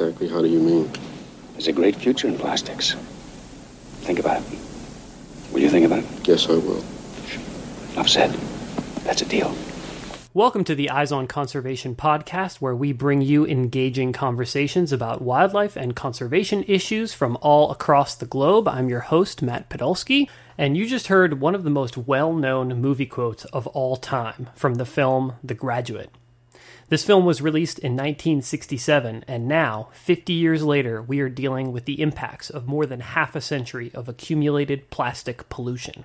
Exactly. How do you mean? There's a great future in plastics. Think about it. Will you think about it? Yes, I will. Enough said. That's a deal. Welcome to the Eyes on Conservation podcast, where we bring you engaging conversations about wildlife and conservation issues from all across the globe. I'm your host, Matt Podolsky, and you just heard one of the most well known movie quotes of all time from the film The Graduate. This film was released in 1967, and now, 50 years later, we are dealing with the impacts of more than half a century of accumulated plastic pollution.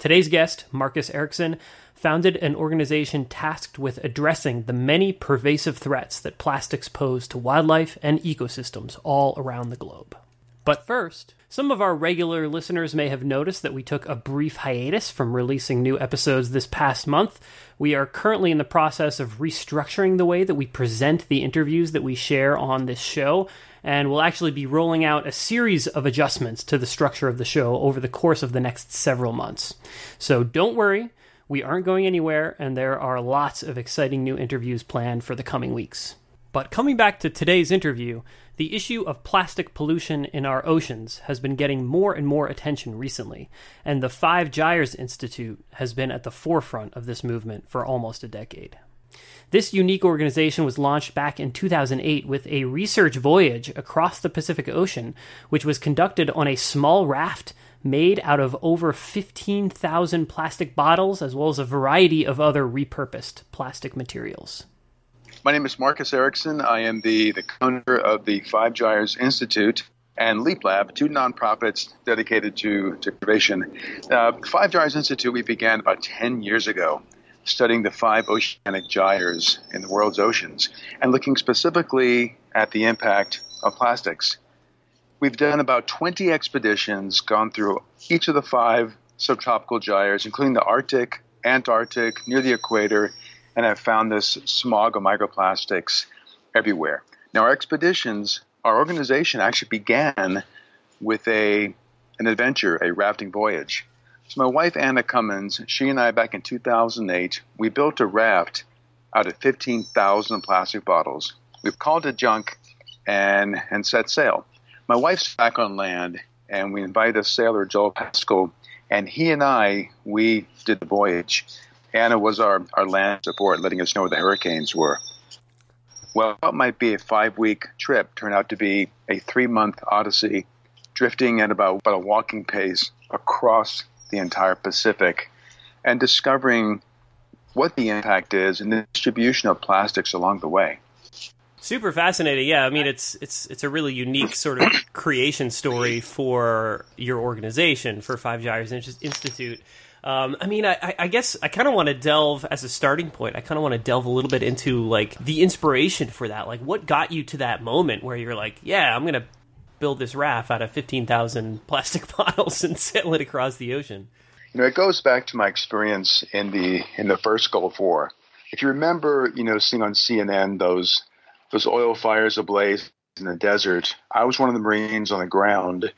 Today's guest, Marcus Eriksen, founded an organization tasked with addressing the many pervasive threats that plastics pose to wildlife and ecosystems all around the globe. But first, some of our regular listeners may have noticed that we took a brief hiatus from releasing new episodes this past month. We are currently in the process of restructuring the way that we present the interviews that we share on this show, and we'll actually be rolling out a series of adjustments to the structure of the show over the course of the next several months. So don't worry, we aren't going anywhere, and there are lots of exciting new interviews planned for the coming weeks. But coming back to today's interview, the issue of plastic pollution in our oceans has been getting more and more attention recently, and the Five Gyres Institute has been at the forefront of this movement for almost a decade. This unique organization was launched back in 2008 with a research voyage across the Pacific Ocean, which was conducted on a small raft made out of over 15,000 plastic bottles, as well as a variety of other repurposed plastic materials. My name is Marcus Eriksen. I am the, the owner of the Five Gyres Institute and Leap Lab, two nonprofits dedicated to, to conservation. Uh, Five Gyres Institute we began about 10 years ago, studying the five oceanic gyres in the world's oceans and looking specifically at the impact of plastics. We've done about 20 expeditions, gone through each of the five subtropical gyres, including the Arctic, Antarctic, near the equator, and have found this smog of microplastics everywhere. Now, our expeditions, our organization actually began with a an adventure, a rafting voyage. So, my wife Anna Cummins, she and I back in 2008, we built a raft out of 15,000 plastic bottles. We've called it junk and and set sail. My wife's back on land, and we invited a sailor, Joel Paschal, and he and I we did the voyage. Anna was our, our land support, letting us know where the hurricanes were. Well, what might be a five week trip turned out to be a three month odyssey, drifting at about, about a walking pace across the entire Pacific and discovering what the impact is and the distribution of plastics along the way. Super fascinating. Yeah, I mean it's it's it's a really unique sort of creation story for your organization for Five Gyres Institute. Um, I mean, I, I guess I kind of want to delve as a starting point. I kind of want to delve a little bit into like the inspiration for that. Like, what got you to that moment where you're like, yeah, I'm gonna build this raft out of fifteen thousand plastic bottles and sail it across the ocean. You know, it goes back to my experience in the in the first Gulf War. If you remember, you know, seeing on CNN those those oil fires ablaze in the desert, I was one of the Marines on the ground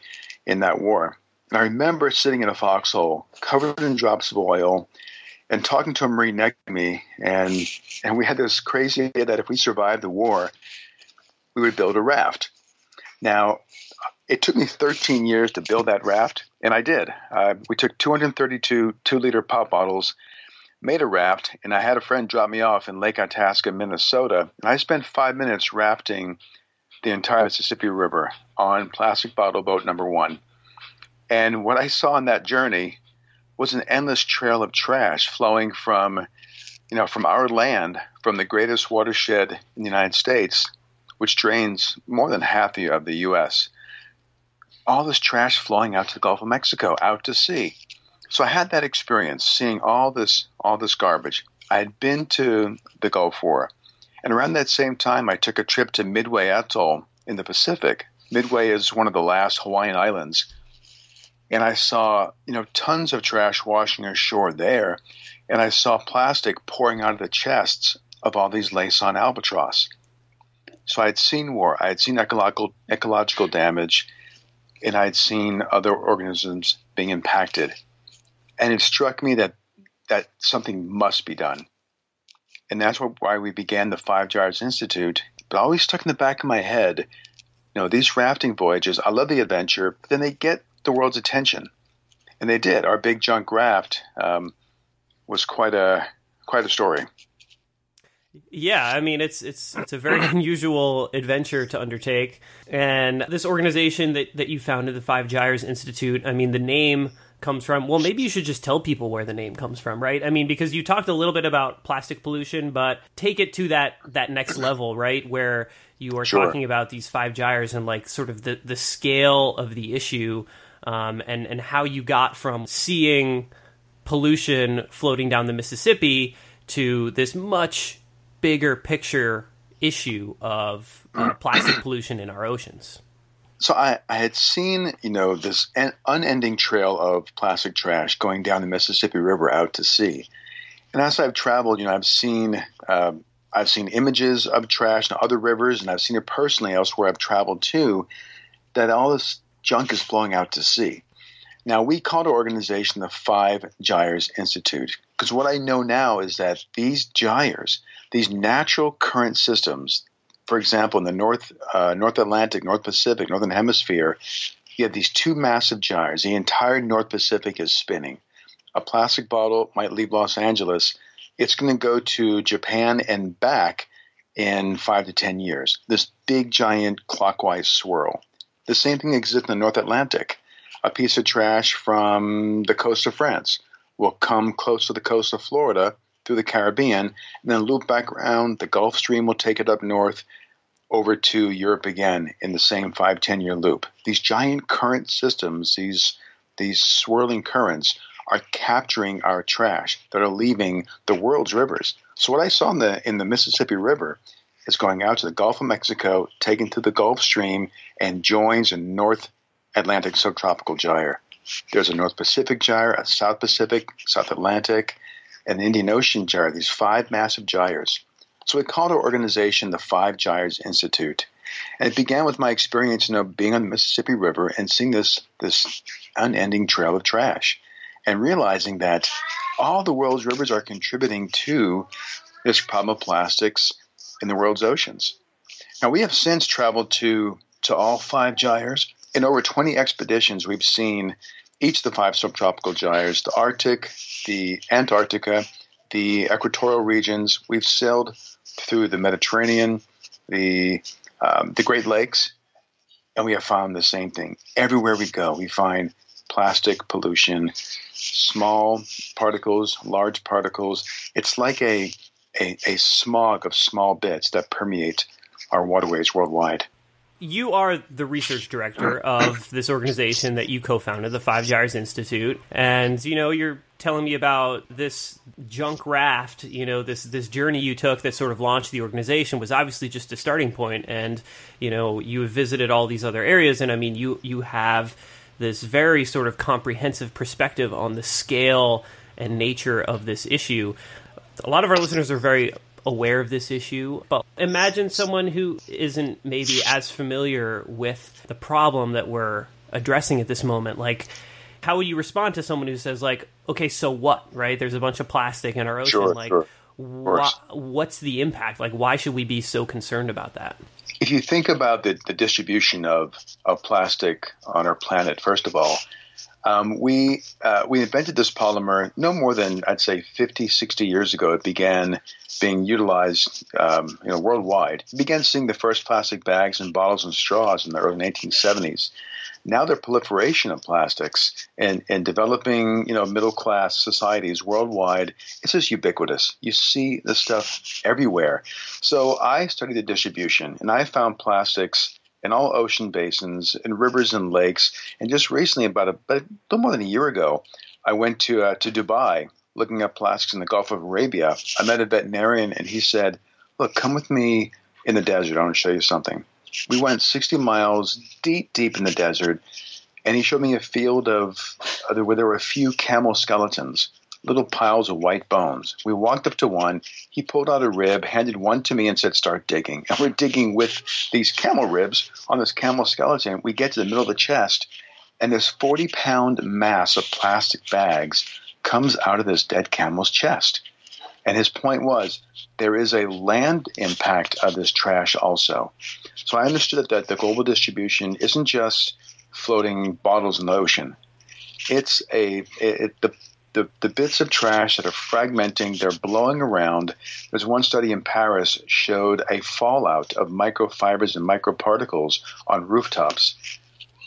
in that war. And I remember sitting in a foxhole covered in drops of oil and talking to a Marine next to me. And, and we had this crazy idea that if we survived the war, we would build a raft. Now, it took me 13 years to build that raft, and I did. Uh, we took 232 two liter pop bottles, made a raft, and I had a friend drop me off in Lake Itasca, Minnesota. And I spent five minutes rafting the entire Mississippi River on plastic bottle boat number one. And what I saw on that journey was an endless trail of trash flowing from, you know, from our land, from the greatest watershed in the United States, which drains more than half of the U.S. all this trash flowing out to the Gulf of Mexico, out to sea. So I had that experience seeing all this all this garbage. I had been to the Gulf War, and around that same time, I took a trip to Midway Atoll in the Pacific. Midway is one of the last Hawaiian islands, and I saw you know tons of trash washing ashore there, and I saw plastic pouring out of the chests of all these Laysan albatross. So I had seen war, I had seen ecological ecological damage, and I had seen other organisms being impacted, and it struck me that that something must be done, and that's why we began the Five Gyres Institute. But always stuck in the back of my head, you know, these rafting voyages. I love the adventure, but then they get the world's attention, and they did. Our big junk raft um, was quite a quite a story. Yeah, I mean it's it's it's a very unusual adventure to undertake, and this organization that that you founded, the Five Gyres Institute. I mean, the name comes from. Well, maybe you should just tell people where the name comes from, right? I mean, because you talked a little bit about plastic pollution, but take it to that that next level, right, where you are sure. talking about these five gyres and like sort of the the scale of the issue, um, and and how you got from seeing pollution floating down the Mississippi to this much bigger picture issue of uh, plastic pollution in our oceans. So I, I, had seen, you know, this unending trail of plastic trash going down the Mississippi River out to sea, and as I've traveled, you know, I've seen um, I've seen images of trash in other rivers, and I've seen it personally elsewhere I've traveled to, that all this junk is flowing out to sea. Now we called our organization the Five Gyres Institute because what I know now is that these gyres these natural current systems, for example, in the North uh, North Atlantic, North Pacific, Northern Hemisphere, you have these two massive gyres. The entire North Pacific is spinning. A plastic bottle might leave Los Angeles. It's going to go to Japan and back in five to ten years. This big, giant clockwise swirl. The same thing exists in the North Atlantic. A piece of trash from the coast of France will come close to the coast of Florida through the Caribbean, and then loop back around. The Gulf Stream will take it up north over to Europe again in the same five, 10 year loop. These giant current systems, these, these swirling currents, are capturing our trash that are leaving the world's rivers. So what I saw in the in the Mississippi River is going out to the Gulf of Mexico, taken to the Gulf Stream, and joins a North Atlantic subtropical gyre. There's a North Pacific gyre, a South Pacific, South Atlantic, and the Indian Ocean gyre, these five massive gyres. So we called our organization the Five Gyres Institute. And it began with my experience, you know, being on the Mississippi River and seeing this this unending trail of trash, and realizing that all the world's rivers are contributing to this problem of plastics in the world's oceans. Now we have since traveled to to all five gyres. In over 20 expeditions, we've seen each of the five subtropical gyres, the Arctic, the Antarctica, the equatorial regions. We've sailed through the Mediterranean, the um, the Great Lakes, and we have found the same thing. Everywhere we go, we find plastic pollution, small particles, large particles. It's like a, a, a smog of small bits that permeate our waterways worldwide you are the research director of this organization that you co-founded, the Five Gyres Institute, and you know you're telling me about this junk raft. You know this this journey you took that sort of launched the organization was obviously just a starting point, and you know you have visited all these other areas, and I mean you you have this very sort of comprehensive perspective on the scale and nature of this issue. A lot of our listeners are very aware of this issue. But imagine someone who isn't maybe as familiar with the problem that we're addressing at this moment. Like, how would you respond to someone who says, like, okay, so what, right? There's a bunch of plastic in our ocean. Sure, like, sure. Wh- what's the impact? Like, why should we be so concerned about that? If you think about the, the distribution of, of plastic on our planet, first of all, um, we uh, we invented this polymer no more than I'd say 50, 60 years ago. It began being utilized, um, you know, worldwide. We began seeing the first plastic bags and bottles and straws in the early 1970s. Now the proliferation of plastics and, and developing, you know, middle class societies worldwide, it's just ubiquitous. You see this stuff everywhere. So I studied the distribution, and I found plastics in all ocean basins, in rivers and lakes. And just recently, about a, little more than a year ago, I went to uh, to Dubai looking at plastics in the Gulf of Arabia. I met a veterinarian, and he said, "Look, come with me in the desert. I want to show you something." We went 60 miles deep, deep in the desert, and he showed me a field of uh, where there were a few camel skeletons little piles of white bones. We walked up to one. He pulled out a rib, handed one to me, and said, Start digging. And we're digging with these camel ribs on this camel skeleton. We get to the middle of the chest, and this 40 pound mass of plastic bags comes out of this dead camel's chest. And his point was there is a land impact of this trash also. So I understood that the global distribution isn't just floating bottles in the ocean. It's a it, the the, the bits of trash that are fragmenting, they're blowing around. There's one study in Paris showed a fallout of microfibers and microparticles on rooftops.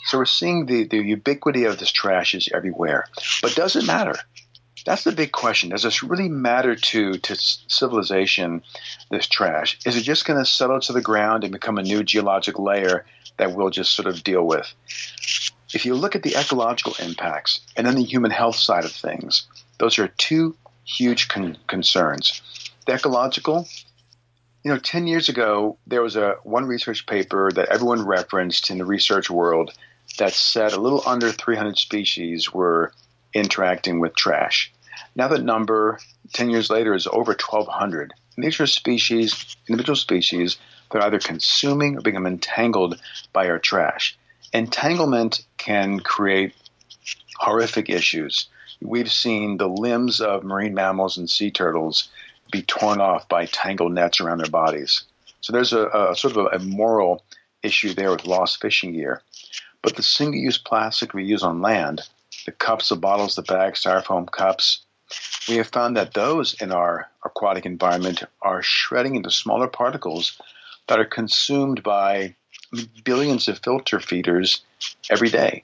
So we're seeing the, the ubiquity of this trash is everywhere. But does it matter? That's the big question. Does this really matter to, to civilization, this trash? Is it just going to settle to the ground and become a new geologic layer that we'll just sort of deal with? If you look at the ecological impacts and then the human health side of things, those are two huge con- concerns. The ecological, you know, 10 years ago, there was a one research paper that everyone referenced in the research world that said a little under 300 species were interacting with trash. Now that number, 10 years later, is over 1,200. And these are species, individual species, that are either consuming or become entangled by our trash. Entanglement can create horrific issues. We've seen the limbs of marine mammals and sea turtles be torn off by tangled nets around their bodies. So there's a, a sort of a, moral issue there with lost fishing gear. But the single use plastic we use on land, the cups, the bottles, the bags, styrofoam cups, we have found that those in our aquatic environment are shredding into smaller particles that are consumed by billions of filter feeders every day.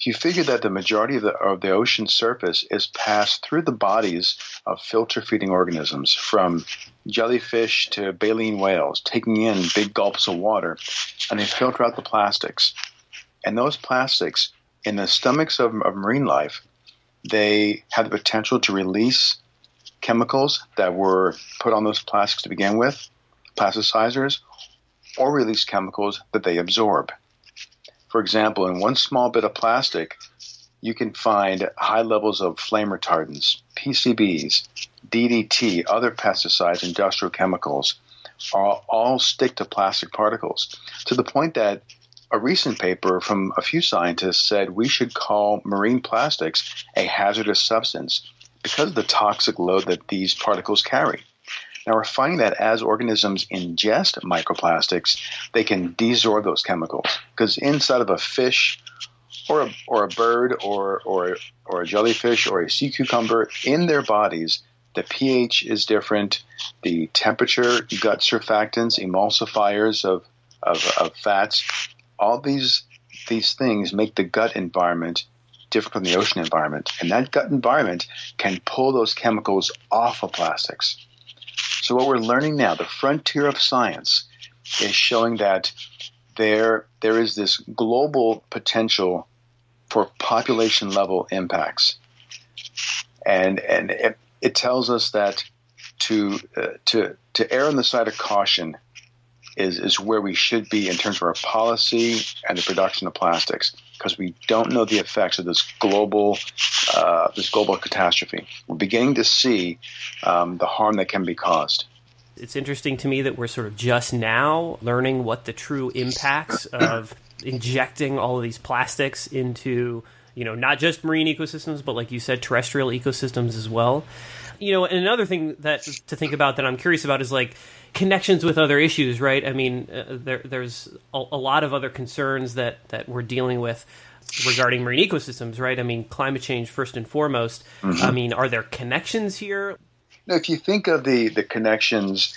You figure that the majority of the, of the ocean surface is passed through the bodies of filter feeding organisms, from jellyfish to baleen whales, taking in big gulps of water, and they filter out the plastics. And those plastics, in the stomachs of, of marine life, they have the potential to release chemicals that were put on those plastics to begin with, plasticizers, or release chemicals that they absorb. For example, in one small bit of plastic, you can find high levels of flame retardants, PCBs, DDT, other pesticides, industrial chemicals, all, all stick to plastic particles to the point that a recent paper from a few scientists said we should call marine plastics a hazardous substance because of the toxic load that these particles carry. Now we're finding that as organisms ingest microplastics, they can desorb those chemicals because inside of a fish or a, or a bird or, or, or a jellyfish or a sea cucumber in their bodies, the pH is different, the temperature, gut surfactants, emulsifiers of, of, of fats, all these these things make the gut environment different from the ocean environment. And that gut environment can pull those chemicals off of plastics. So what we're learning now, the frontier of science, is showing that there there is this global potential for population level impacts, and and it, it tells us that to uh, to to err on the side of caution is is where we should be in terms of our policy and the production of plastics because we don't know the effects of this global uh, this global catastrophe. We're beginning to see um, the harm that can be caused. It's interesting to me that we're sort of just now learning what the true impacts of injecting all of these plastics into you know not just marine ecosystems but like you said terrestrial ecosystems as well you know and another thing that to think about that i'm curious about is like connections with other issues, right? I mean, uh, there, there's a, a, lot of other concerns that, that we're dealing with regarding marine ecosystems, right? I mean, climate change first and foremost. Mm-hmm. I mean, are there connections here? Now, if you think of the, the connections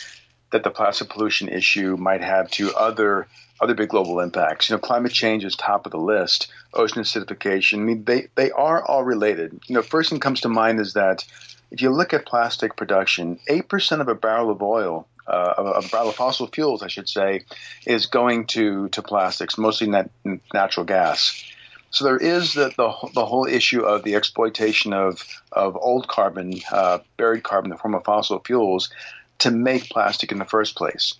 that the plastic pollution issue might have to other other big global impacts, you know, climate change is top of the list. Ocean acidification, I mean, they they are all related. You know, first thing comes to mind is that if you look at plastic production, eight percent of a barrel of oil uh, of, of fossil fuels, I should say, is going to to plastics, mostly net, natural gas. So there is the, the, the whole issue of the exploitation of of old carbon, uh, buried carbon in the form of fossil fuels, to make plastic in the first place.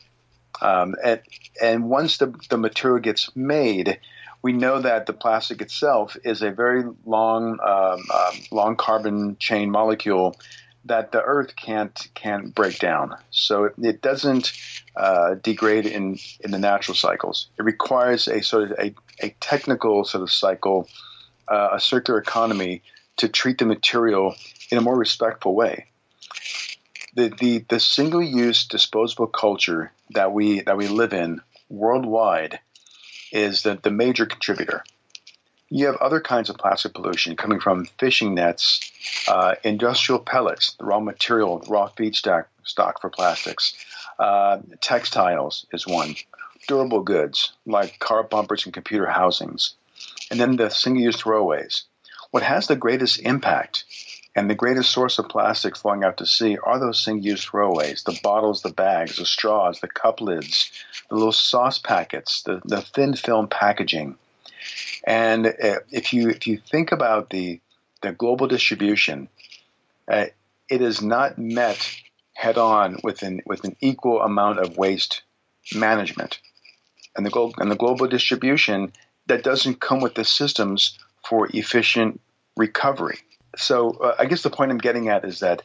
Um, and, and once the, the material gets made, we know that the plastic itself is a very long, um, um, long carbon chain molecule that the Earth can't can't break down. So it, it doesn't uh, degrade in in the natural cycles. It requires a sort of a, a technical sort of cycle, uh, a circular economy to treat the material in a more respectful way. The the, the single use disposable culture that we that we live in worldwide is the, the major contributor. You have other kinds of plastic pollution coming from fishing nets, uh, industrial pellets, the raw material, raw feedstock stock for plastics. Uh, textiles is one. Durable goods like car bumpers and computer housings. And then the single use throwaways. What has the greatest impact and the greatest source of plastic flowing out to sea are those single-use throwaways, the bottles, the bags, the straws, the cup lids, the little sauce packets, the, the thin film packaging. And uh, if you if you think about the the global distribution, uh, it is not met head on with an with an equal amount of waste management, and the global and the global distribution that doesn't come with the systems for efficient recovery so uh, I guess the point I'm getting at is that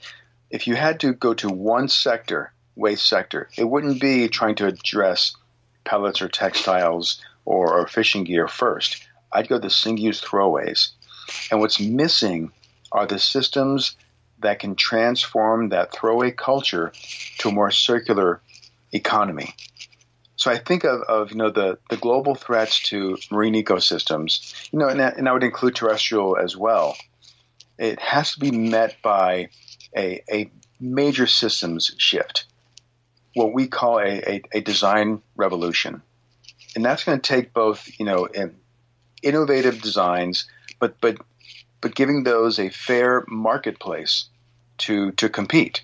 if you had to go to one sector, waste sector, it wouldn't be trying to address pellets or textiles or, or fishing gear first. I'd go to single-use throwaways. And what's missing are the systems that can transform that throwaway culture to a more circular economy. So I think of, of you know the, the global threats to marine ecosystems, you know, and, that, and I would include terrestrial as well it has to be met by a, a major systems shift, what we call a, a, a design revolution. And that's going to take both, you know, innovative designs, but, but, but giving those a fair marketplace to, to compete.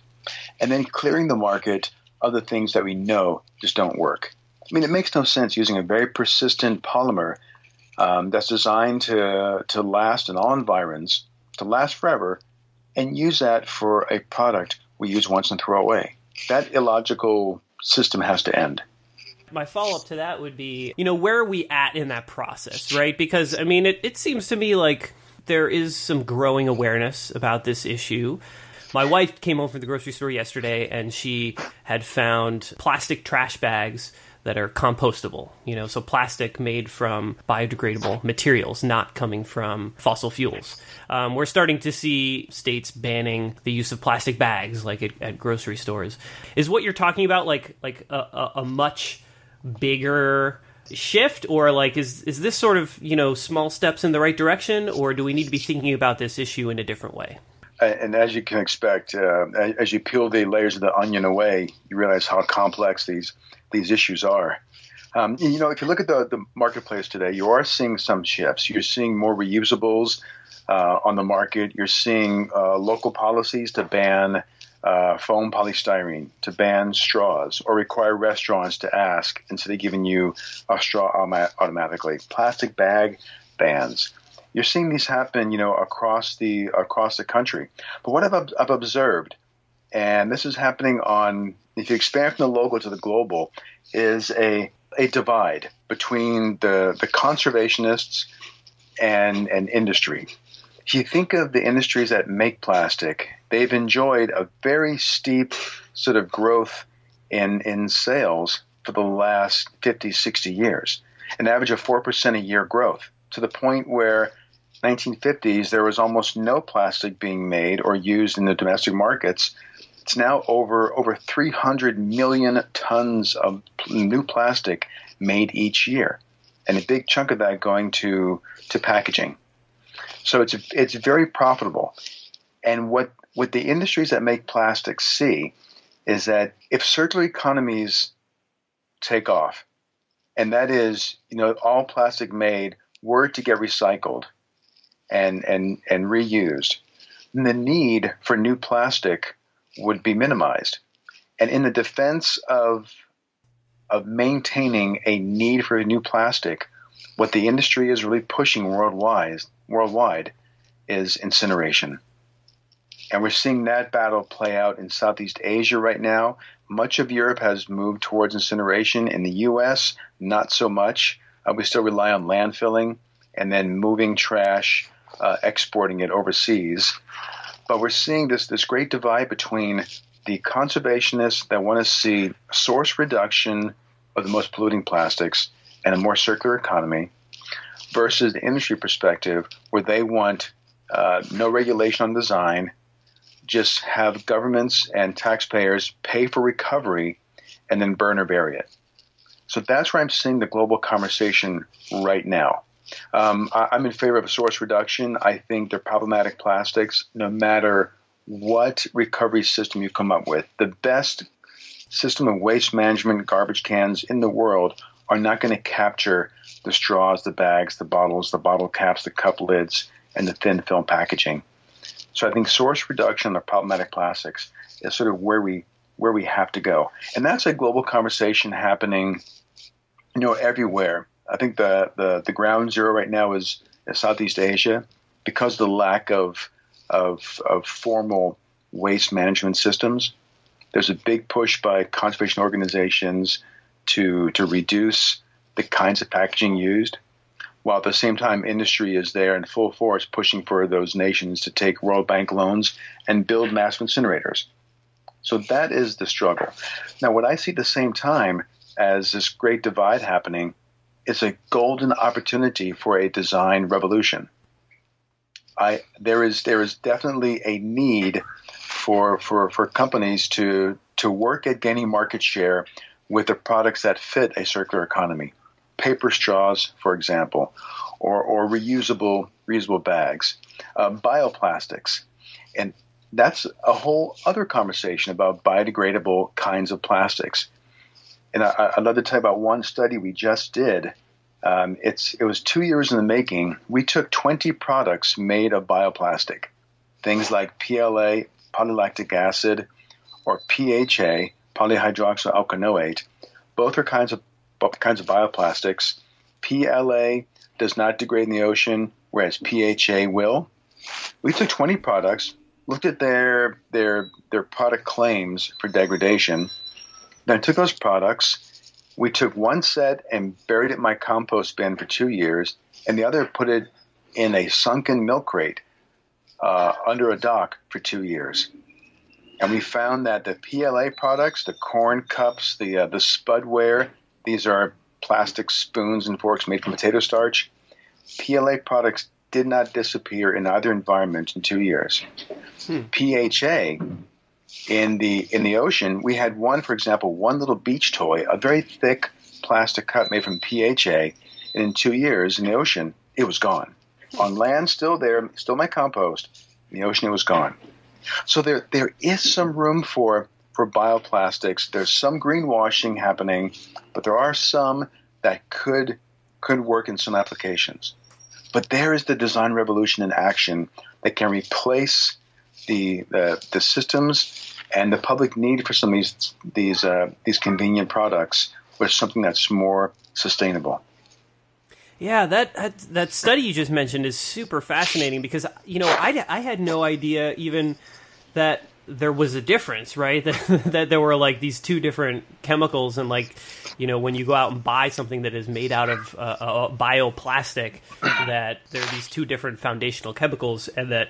And then clearing the market of the things that we know just don't work. I mean, it makes no sense using a very persistent polymer um, that's designed to, to last in all environs to last forever and use that for a product we use once and throw away. That illogical system has to end. My follow up to that would be, you know, where are we at in that process, right? Because, I mean, it, it seems to me like there is some growing awareness about this issue. My wife came home from the grocery store yesterday and she had found plastic trash bags that are compostable, you know, so plastic made from biodegradable materials, not coming from fossil fuels. Um, we're starting to see states banning the use of plastic bags, like at, at grocery stores. Is what you're talking about like like a, a, a much bigger shift or like is is this sort of you know small steps in the right direction or do we need to be thinking about this issue in a different way and as you can expect uh, as you peel the layers of the onion away you realize how complex these these issues are. Um, you know, if you look at the, the marketplace today, you are seeing some shifts. You're seeing more reusables uh, on the market. You're seeing uh, local policies to ban uh, foam polystyrene, to ban straws, or require restaurants to ask instead of giving you a straw automatically. Plastic bag bans. You're seeing these happen, you know, across the across the country. But what I've, I've observed, and this is happening on if you expand from the local to the global, is a a divide between the the conservationists and and industry. If you think of the industries that make plastic, they've enjoyed a very steep sort of growth in in sales for the last 50, 60 years, an average of 4% a year growth, to the point where 1950s there was almost no plastic being made or used in the domestic markets it's now over over 300 million tons of new plastic made each year, and a big chunk of that going to to packaging. So it's it's very profitable. And what what the industries that make plastics see is that if circular economies take off, and that is, you know, all plastic made were to get recycled and and and reused, the need for new plastic would be minimized. And in the defense of of maintaining a need for a new plastic, what the industry is really pushing worldwide worldwide is incineration. And we're seeing that battle play out in Southeast Asia right now. Much of Europe has moved towards incineration. In the US, not so much. Uh, we still rely on landfilling and then moving trash, uh, exporting it overseas. But we're seeing this, this great divide between the conservationists that want to see source reduction of the most polluting plastics and a more circular economy versus the industry perspective where they want uh, no regulation on design, just have governments and taxpayers pay for recovery and then burn or bury it. So that's where I'm seeing the global conversation right now. Um, I, I'm in favor of source reduction. I think they're problematic plastics, no matter what recovery system you come up with. The best system of waste management garbage cans in the world are not going to capture the straws, the bags, the bottles, the bottle caps, the cup lids, and the thin film packaging. So I think source reduction of problematic plastics is sort of where we where we have to go, and that's a global conversation happening, you know, everywhere. I think the the, the ground zero right now is, Southeast Asia because of the lack of of, of formal waste management systems. There's a big push by conservation organizations to to reduce the kinds of packaging used while at the same time industry is there in full force pushing for those nations to take World Bank loans and build massive incinerators. So that is the struggle. Now, what I see at the same time as this great divide happening is a golden opportunity for a design revolution. I, there is there is definitely a need for, for, for companies to to work at gaining market share with the products that fit a circular economy paper straws, for example, or, or reusable reusable bags, uh, bioplastics, and that's a whole other conversation about biodegradable kinds of plastics. And I, I'd love to tell you about one study we just did. Um, it's it was two years in the making. We took 20 products made of bioplastic, things like PLA, polylactic acid, or PHA, polyhydroxyalkanoate. Both are kinds of kinds of bioplastics. PLA does not degrade in the ocean, whereas PHA will. We took 20 products, looked at their their their product claims for degradation, then took those products. We took one set and buried it in my compost bin for two years, and the other put it in a sunken milk crate uh, under a dock for two years. And we found that the PLA products, the corn cups, the uh, the spudware, these are plastic spoons and forks made from potato starch. PLA products did not disappear in either environment in two years. Hmm. PHA in the in the ocean, we had one, for example, one little beach toy, a very thick plastic cup made from PHA, and in two years in the ocean, it was gone. On land, still there, still my compost. In the ocean, it was gone. So there there is some room for for bioplastics. There's some greenwashing happening, but there are some that could could work in some applications. But there is the design revolution in action that can replace the the, the systems and the public need for some of these these uh, these convenient products with something that's more sustainable. Yeah, that, that study you just mentioned is super fascinating because you know I, I had no idea even that there was a difference, right? That, that there were like these two different chemicals, and like you know when you go out and buy something that is made out of uh, uh, bioplastic, that there are these two different foundational chemicals, and that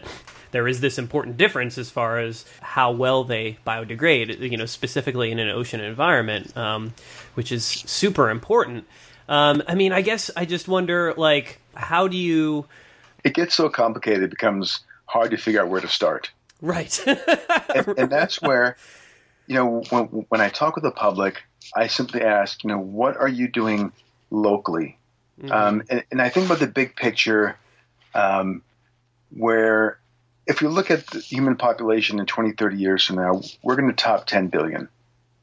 there is this important difference as far as how well they biodegrade. You know, specifically in an ocean environment, um, which is super important. Um, I mean, I guess I just wonder, like, how do you? It gets so complicated; it becomes hard to figure out where to start. Right. and, and, that's where, you know, when, when I talk with the public, I simply ask, you know, what are you doing locally? Mm-hmm. Um, and, and, I think about the big picture, um, where if you look at the human population in 20, 30 years from now, we're going to top 10 billion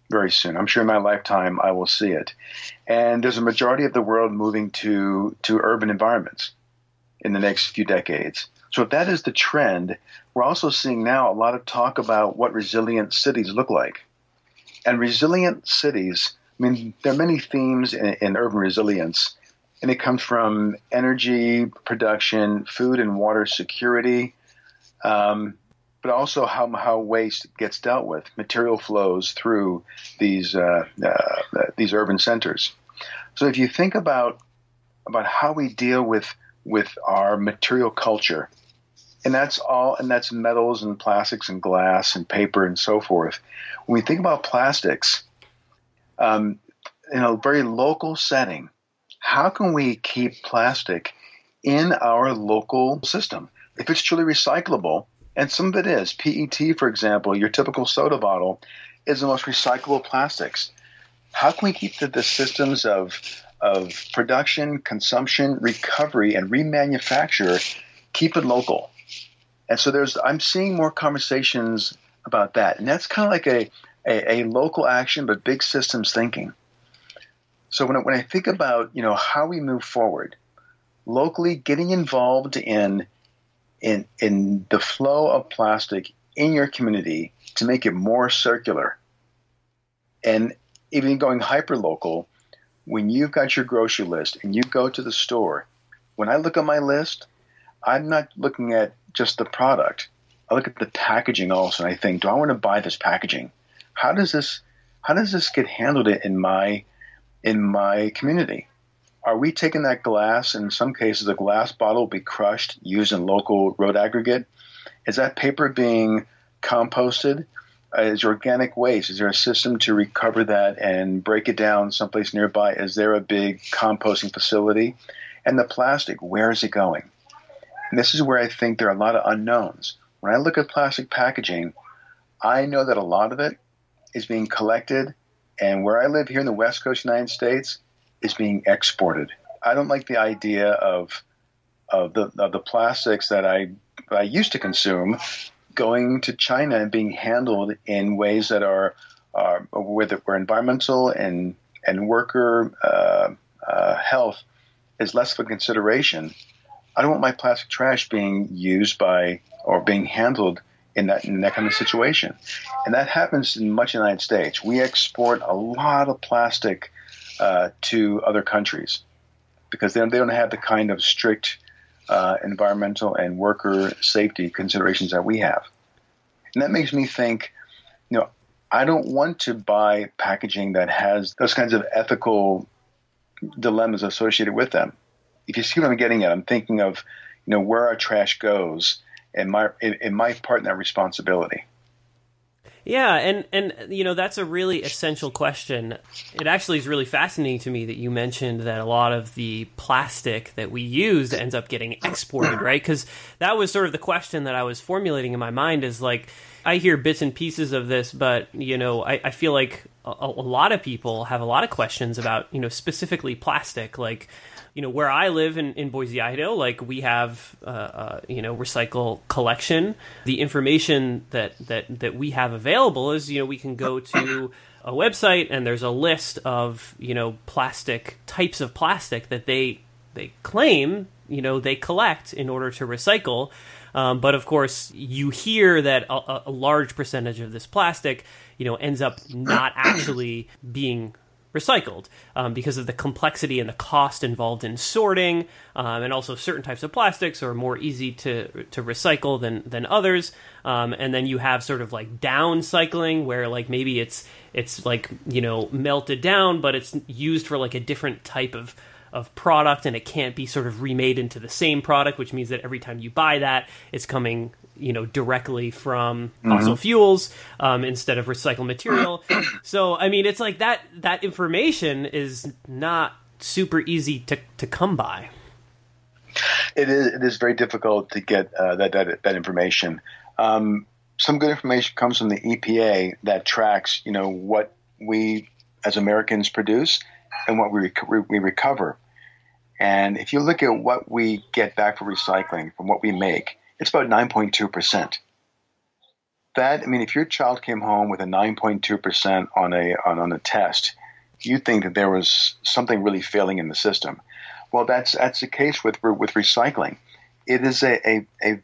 very soon. I'm sure in my lifetime I will see it. And there's a majority of the world moving to, to urban environments in the next few decades. So if that is the trend, we're also seeing now a lot of talk about what resilient cities look like. And resilient cities, I mean, there are many themes in, in urban resilience, and it comes from energy production, food and water security, um, but also how, how waste gets dealt with. Material flows through these uh, uh, these urban centers. So if you think about about how we deal with with our material culture, and that's all, and that's metals and plastics and glass and paper and so forth. When we think about plastics, um, in a very local setting, how can we keep plastic in our local system? If it's truly recyclable, and some of it is, PET, for example, your typical soda bottle, is the most recyclable plastics. How can we keep the, the systems of of production, consumption, recovery, and remanufacture keep it local? And so there's I'm seeing more conversations about that, and that's kind of like a, a, a local action, but big systems thinking. So when I, when I think about you know how we move forward, locally getting involved in in in the flow of plastic in your community to make it more circular, and even going hyper local, when you've got your grocery list and you go to the store, when I look at my list, I'm not looking at just the product. I look at the packaging also, and I think, do I want to buy this packaging? How does this how does this get handled in my in my community? Are we taking that glass? In some cases, a glass bottle will be crushed, used in local road aggregate. Is that paper being composted? Uh, is organic waste? Is there a system to recover that and break it down someplace nearby? Is there a big composting facility? And the plastic, where is it going? And this is where I think there are a lot of unknowns. When I look at plastic packaging, I know that a lot of it is being collected, and where I live here in the West Coast United States, is being exported. I don't like the idea of of the of the plastics that I I used to consume going to China and being handled in ways that are where, the, where environmental and and worker uh, uh, health is less of a consideration I don't want my plastic trash being used by or being handled in that in that kind of situation. And that happens in much of the United States. We export a lot of plastic uh, to other countries because they don't, they don't have the kind of strict uh, environmental and worker safety considerations that we have. And that makes me think, you know, I don't want to buy packaging that has those kinds of ethical dilemmas associated with them if you see what I'm getting at, I'm thinking of you know where our trash goes and my in my part in that responsibility. Yeah, and and you know that's a really essential question. It actually is really fascinating to me that you mentioned that a lot of the plastic that we use ends up getting exported, right? Because that was sort of the question that I was formulating in my mind. Is like I hear bits and pieces of this, but you know I, I feel like a, a lot of people have a lot of questions about you know specifically plastic, like you know where I live in, in Boise, Idaho, like we have uh, uh, you know recycle collection. The information that that that we have available is you know we can go to a website and there's a list of you know plastic types of plastic that they they claim you know they collect in order to recycle. Um, but of course, you hear that a, a large percentage of this plastic, you know, ends up not actually being recycled um, because of the complexity and the cost involved in sorting, um, and also certain types of plastics are more easy to to recycle than than others. Um, and then you have sort of like downcycling, where like maybe it's it's like you know melted down, but it's used for like a different type of of product and it can't be sort of remade into the same product which means that every time you buy that it's coming you know directly from mm-hmm. fossil fuels um, instead of recycled material. so I mean, it's like that that information is not super easy to to come by. It is it is very difficult to get uh, that, that that information. Um, some good information comes from the EPA that tracks you know what we as Americans produce and what we rec- we recover. And if you look at what we get back for recycling from what we make, it's about 9.2%. That, I mean, if your child came home with a 9.2% on a, on, on a test, you think that there was something really failing in the system. Well, that's, that's the case with, with recycling. It is a, a, a,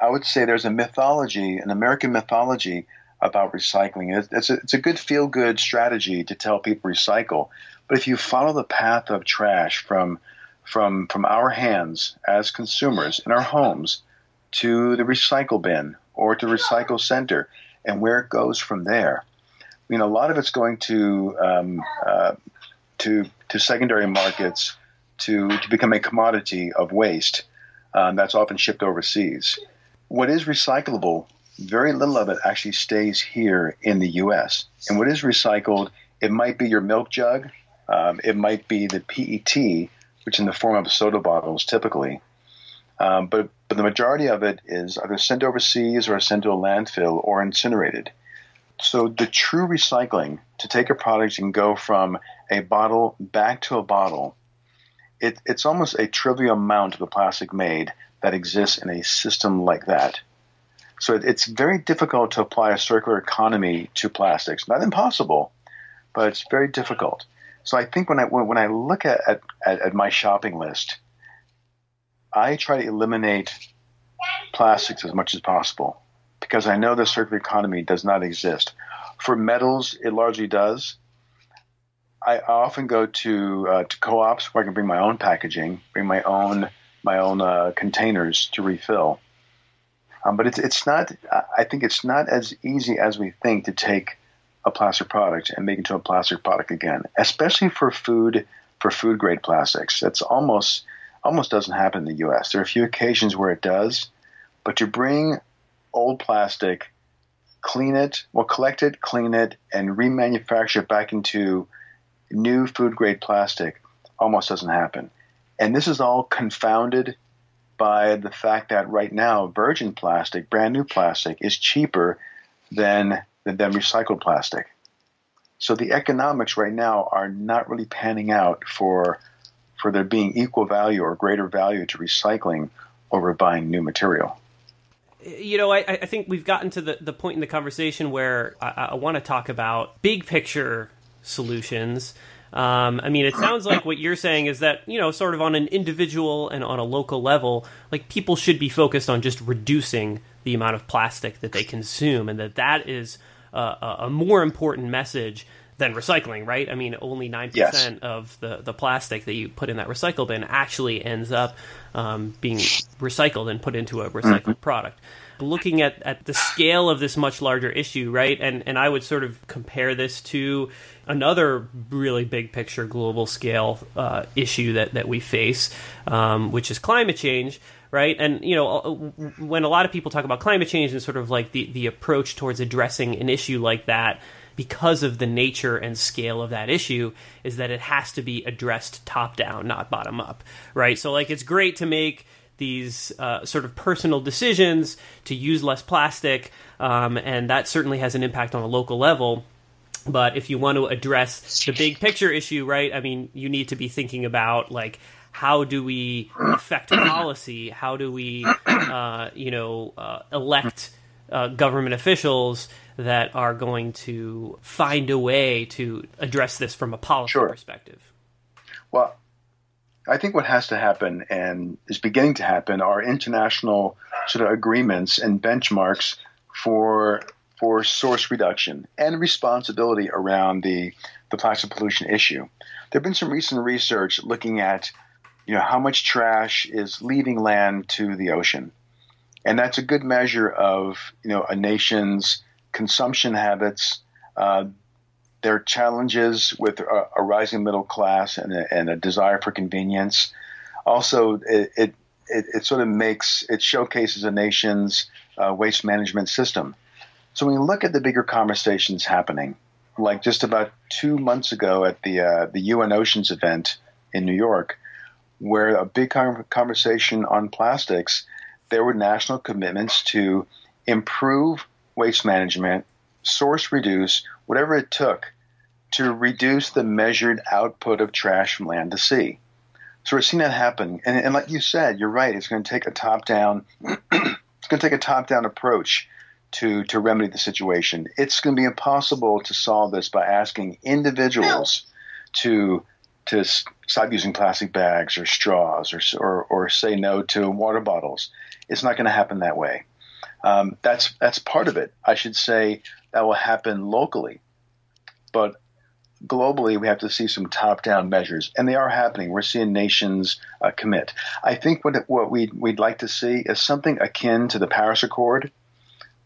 I would say there's a mythology, an American mythology about recycling. It's a, it's a good feel good strategy to tell people recycle. But if you follow the path of trash from from from our hands as consumers in our homes to the recycle bin or to recycle center and where it goes from there, I mean, a lot of it's going to um, uh, to to secondary markets to to become a commodity of waste um, that's often shipped overseas. What is recyclable very little of it actually stays here in the U.S. And what is recycled, it might be your milk jug, um, it might be the PET, which in the form of soda bottles typically. Um, but but the majority of it is either sent overseas or sent to a landfill or incinerated. So the true recycling to take a product and go from a bottle back to a bottle, it, it's almost a trivial amount of the plastic made that exists in a system like that. So it, it's very difficult to apply a circular economy to plastics. Not impossible, but it's very difficult. So I think when I when, I look at, at, at my shopping list, I try to eliminate plastics as much as possible because I know the circular economy does not exist. For metals, it largely does. I often go to uh, to co-ops where I can bring my own packaging, bring my own my own uh, containers to refill. Um, but it's it's not. I think it's not as easy as we think to take a plastic product and make it into a plastic product again, especially for food for food grade plastics. It's almost almost doesn't happen in the U.S. There are a few occasions where it does, but to bring old plastic, clean it, well, collect it, clean it, and remanufacture it back into new food grade plastic almost doesn't happen. And this is all confounded by the fact that right now virgin plastic, brand new plastic, is cheaper than than, recycled plastic. So the economics right now are not really panning out for for there being equal value or greater value to recycling over buying new material. You know, I, I think we've gotten to the, the point in the conversation where I, I want to talk about big picture solutions um, I mean, it sounds like what you're saying is that, you know, sort of on an individual and on a local level, like people should be focused on just reducing the amount of plastic that they consume, and that that is uh, a more important message than recycling, right? I mean, only 9% yes. of the, the plastic that you put in that recycle bin actually ends up um, being recycled and put into a recycled mm-hmm. product looking at, at the scale of this much larger issue, right? And and I would sort of compare this to another really big picture global scale uh, issue that, that we face, um, which is climate change right? And you know, uh, when a lot of people talk about climate change and sort of like the the approach towards addressing an issue like that, because of the nature and scale of that issue, is that it has to be addressed top down, not bottom up, right? So like, it's great to make these uh, sort of personal decisions to use less plastic, um, and that certainly has an impact on a local level. But if you want to address the big picture issue, right? I mean, you need to be thinking about like how do we affect policy? How do we, uh, you know, uh, elect uh, government officials that are going to find a way to address this from a policy sure. perspective? Well, I think what has to happen and is beginning to happen are international sort of agreements and benchmarks for for source reduction and responsibility around the the plastic pollution issue. There have been some recent research looking at you know how much trash is leaving land to the ocean, and that's a good measure of you know a nation's consumption habits, uh, there are challenges with a, a rising middle class and a, and a, desire for convenience. Also, it, it, it, it, sort of makes, it showcases a nation's uh, waste management system. So when you look at the bigger conversations happening, like just about two months ago at the, uh, the UN Oceans event in New York, where a big conversation on plastics, there were national commitments to improve waste management, source reduce, whatever it took to reduce the measured output of trash from land to sea. So we're seeing that happen. And, and like you said, you're right. It's going to take a top down. it's going to take a top down approach to to remedy the situation. It's going to be impossible to solve this by asking individuals to to stop using plastic bags or straws or, or, or say no to water bottles. It's not going to happen that way. Um, that's that's part of it. I should say that will happen locally, but globally we have to see some top-down measures, and they are happening. We're seeing nations uh, commit. I think what what we we'd like to see is something akin to the Paris Accord,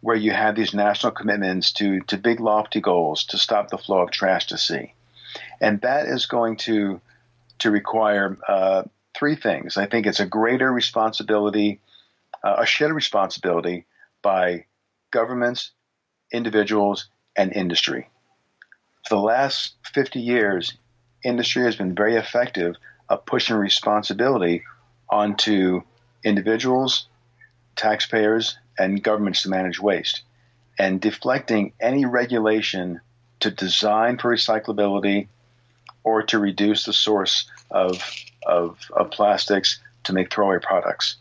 where you have these national commitments to to big lofty goals to stop the flow of trash to sea, and that is going to to require uh, three things. I think it's a greater responsibility, uh, a shared responsibility by governments, individuals, and industry. For the last 50 years, industry has been very effective at pushing responsibility onto individuals, taxpayers, and governments to manage waste, and deflecting any regulation to design for recyclability or to reduce the source of, of, of plastics to make throwaway products.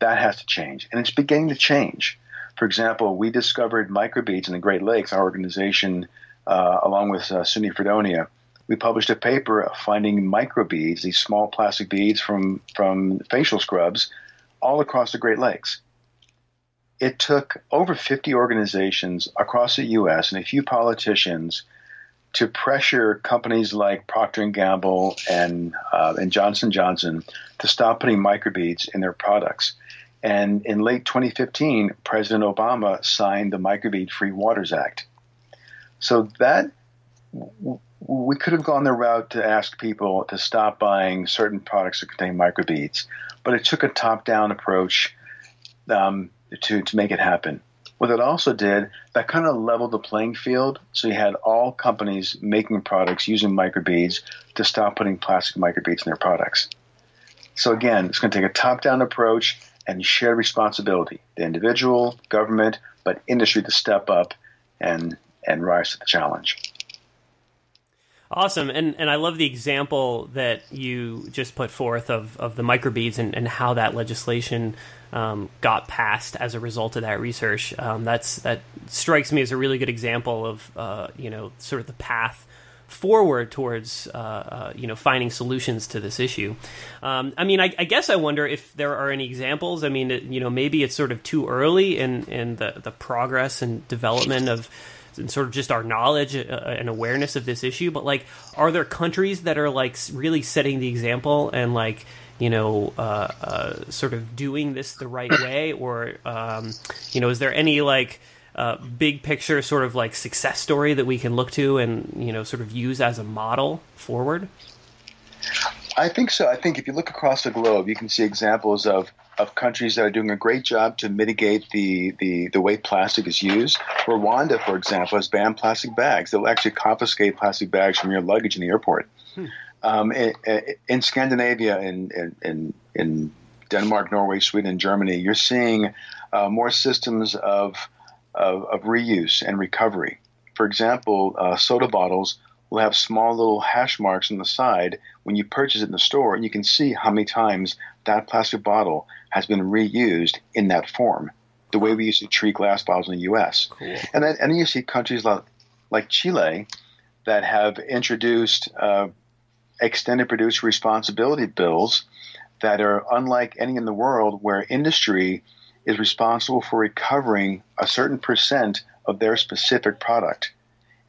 That has to change, and it's beginning to change. For example, we discovered microbeads in the Great Lakes, our organization, uh, along with uh, SUNY Fredonia. We published a paper finding microbeads, these small plastic beads from, from facial scrubs, all across the Great Lakes. It took over 50 organizations across the U.S. and a few politicians to pressure companies like Procter and Gamble and uh, and Johnson Johnson to stop putting microbeads in their products. And in late 2015, President Obama signed the Microbead Free Waters Act. So that we could have gone the route to ask people to stop buying certain products that contain microbeads, but it took a top-down approach um, to to make it happen. What it also did, that kind of leveled the playing field. So you had all companies making products using microbeads to stop putting plastic microbeads in their products. So again, it's going to take a top-down approach and shared responsibility. The individual, government, but industry to step up and and rise to the challenge. Awesome, and and I love the example that you just put forth of, of the microbeads and, and how that legislation um, got passed as a result of that research. Um, that's that strikes me as a really good example of uh, you know sort of the path forward towards uh, uh, you know finding solutions to this issue. Um, I mean, I, I, guess I wonder if there are any examples. I mean, it, you know, maybe it's sort of too early in in the the progress and development of and sort of just our knowledge uh, and awareness of this issue. But like, are there countries that are like really setting the example and like you know, uh, uh, sort of doing this the right way, or um, you know, is there any like uh, big picture sort of like success story that we can look to and you know, sort of use as a model forward? I think so. I think if you look across the globe, you can see examples of, of countries that are doing a great job to mitigate the, the, the way plastic is used. Rwanda, for example, has banned plastic bags. They'll actually confiscate plastic bags from your luggage in the airport. Hmm. Um, in, in, Scandinavia, in, in, in Denmark, Norway, Sweden, Germany, you're seeing uh, more systems of, of, of, reuse and recovery. For example, uh, soda bottles will have small little hash marks on the side when you purchase it in the store, and you can see how many times that plastic bottle has been reused in that form. The way we used to treat glass bottles in the U.S. Cool. And then, and then you see countries like, like Chile that have introduced uh, extended producer responsibility bills that are unlike any in the world where industry is responsible for recovering a certain percent of their specific product.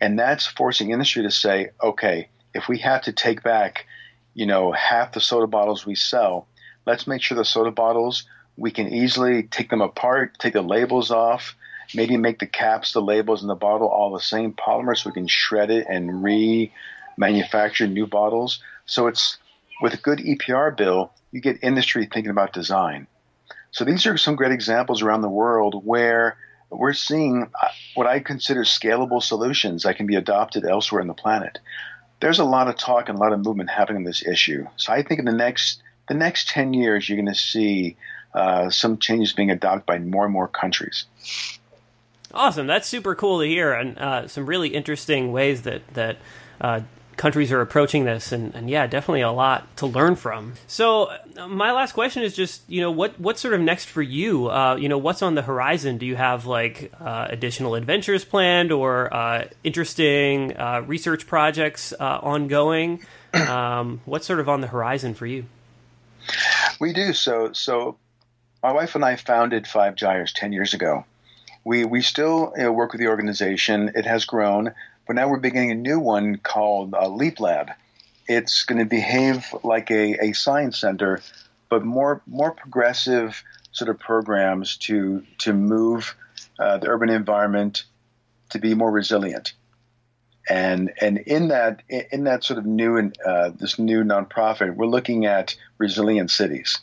And that's forcing industry to say, okay, if we have to take back, you know, half the soda bottles we sell, let's make sure the soda bottles we can easily take them apart, take the labels off, maybe make the caps, the labels, and the bottle all the same polymer so we can shred it and re manufacture new bottles. So it's with a good EPR bill, you get industry thinking about design. So these are some great examples around the world where we're seeing uh, what I consider scalable solutions that can be adopted elsewhere in the planet. There's a lot of talk and a lot of movement happening on this issue. So I think in the next the next ten years, you're going to see uh, some changes being adopted by more and more countries. Awesome, that's super cool to hear, and uh, some really interesting ways that that uh, countries are approaching this and, and, yeah definitely a lot to learn from. So uh, my last question is just you know what what's sort of next for you? Uh, you know what's on the horizon? Do you have like uh, additional adventures planned or uh, interesting uh, research projects uh, ongoing? Um, what's sort of on the horizon for you? We do. So so my wife and i founded five gyres 10 years ago. We we still you know, work with the organization. It has grown, but now we're beginning a new one called uh, Leap Lab. It's going to behave like a, a science center, but more more progressive sort of programs to to move uh, the urban environment to be more resilient. And and in that in that sort of new uh, this new nonprofit, we're looking at resilient cities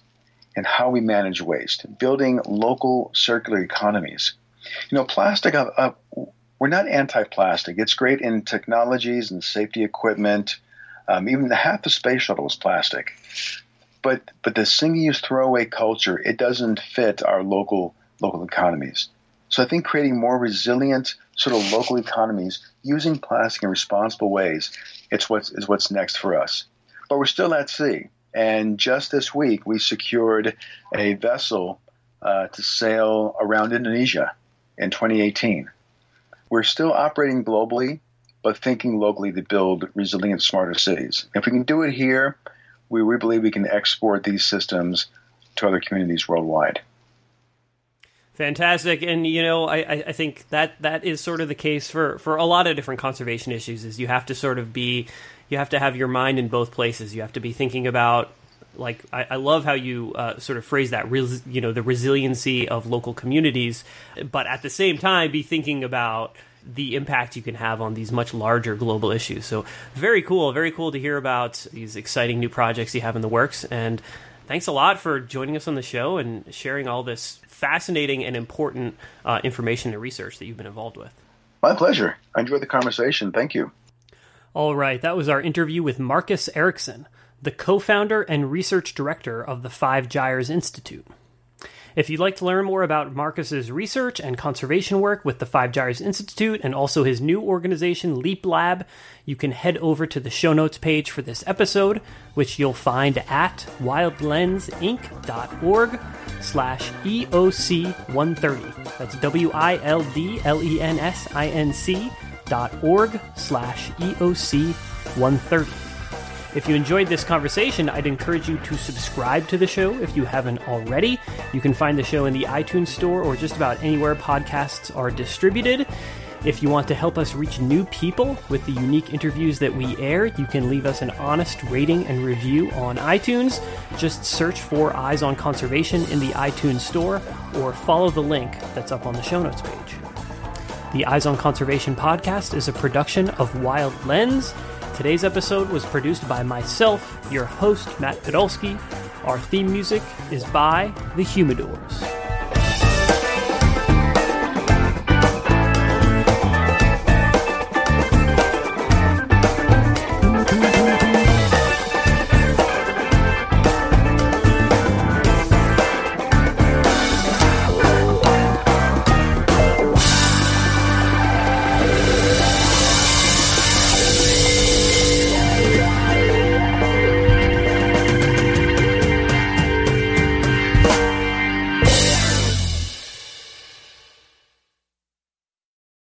and how we manage waste, building local circular economies. You know, plastic. Uh, uh, we're not anti-plastic. It's great in technologies and safety equipment. Um, even the half the space shuttle is plastic. But but the single-use throwaway culture it doesn't fit our local local economies. So I think creating more resilient sort of local economies using plastic in responsible ways it's what's is what's next for us. But we're still at sea, and just this week we secured a vessel uh, to sail around Indonesia in 2018. We're still operating globally, but thinking locally to build resilient, smarter cities. If we can do it here, we, we believe we can export these systems to other communities worldwide. Fantastic, and you know, I, I think that that is sort of the case for for a lot of different conservation issues. Is you have to sort of be, you have to have your mind in both places. You have to be thinking about, like, I, I love how you uh, sort of phrase that, res, you know, the resiliency of local communities, but at the same time, be thinking about the impact you can have on these much larger global issues. So very cool, very cool to hear about these exciting new projects you have in the works. And thanks a lot for joining us on the show and sharing all this fascinating and important uh, information and research that you've been involved with. My pleasure. I enjoyed the conversation. Thank you. All right, that was our interview with Marcus Eriksen, the co founder and research director of the Five Gyres Institute. If you'd like to learn more about Marcus's research and conservation work with the Five Gyres Institute and also his new organization, Leap Lab, you can head over to the show notes page for this episode, which you'll find at wildlensinc.org slash EOC 130. That's W-I-L-D-L-E-N-S-I-N-C dot org slash EOC 130. If you enjoyed this conversation, I'd encourage you to subscribe to the show if you haven't already. You can find the show in the iTunes Store or just about anywhere podcasts are distributed. If you want to help us reach new people with the unique interviews that we air, you can leave us an honest rating and review on iTunes. Just search for Eyes on Conservation in the iTunes Store or follow the link that's up on the show notes page. The Eyes on Conservation podcast is a production of Wild Lens. Today's episode was produced by myself, your host, Matt Podolsky. Our theme music is by The Humidors.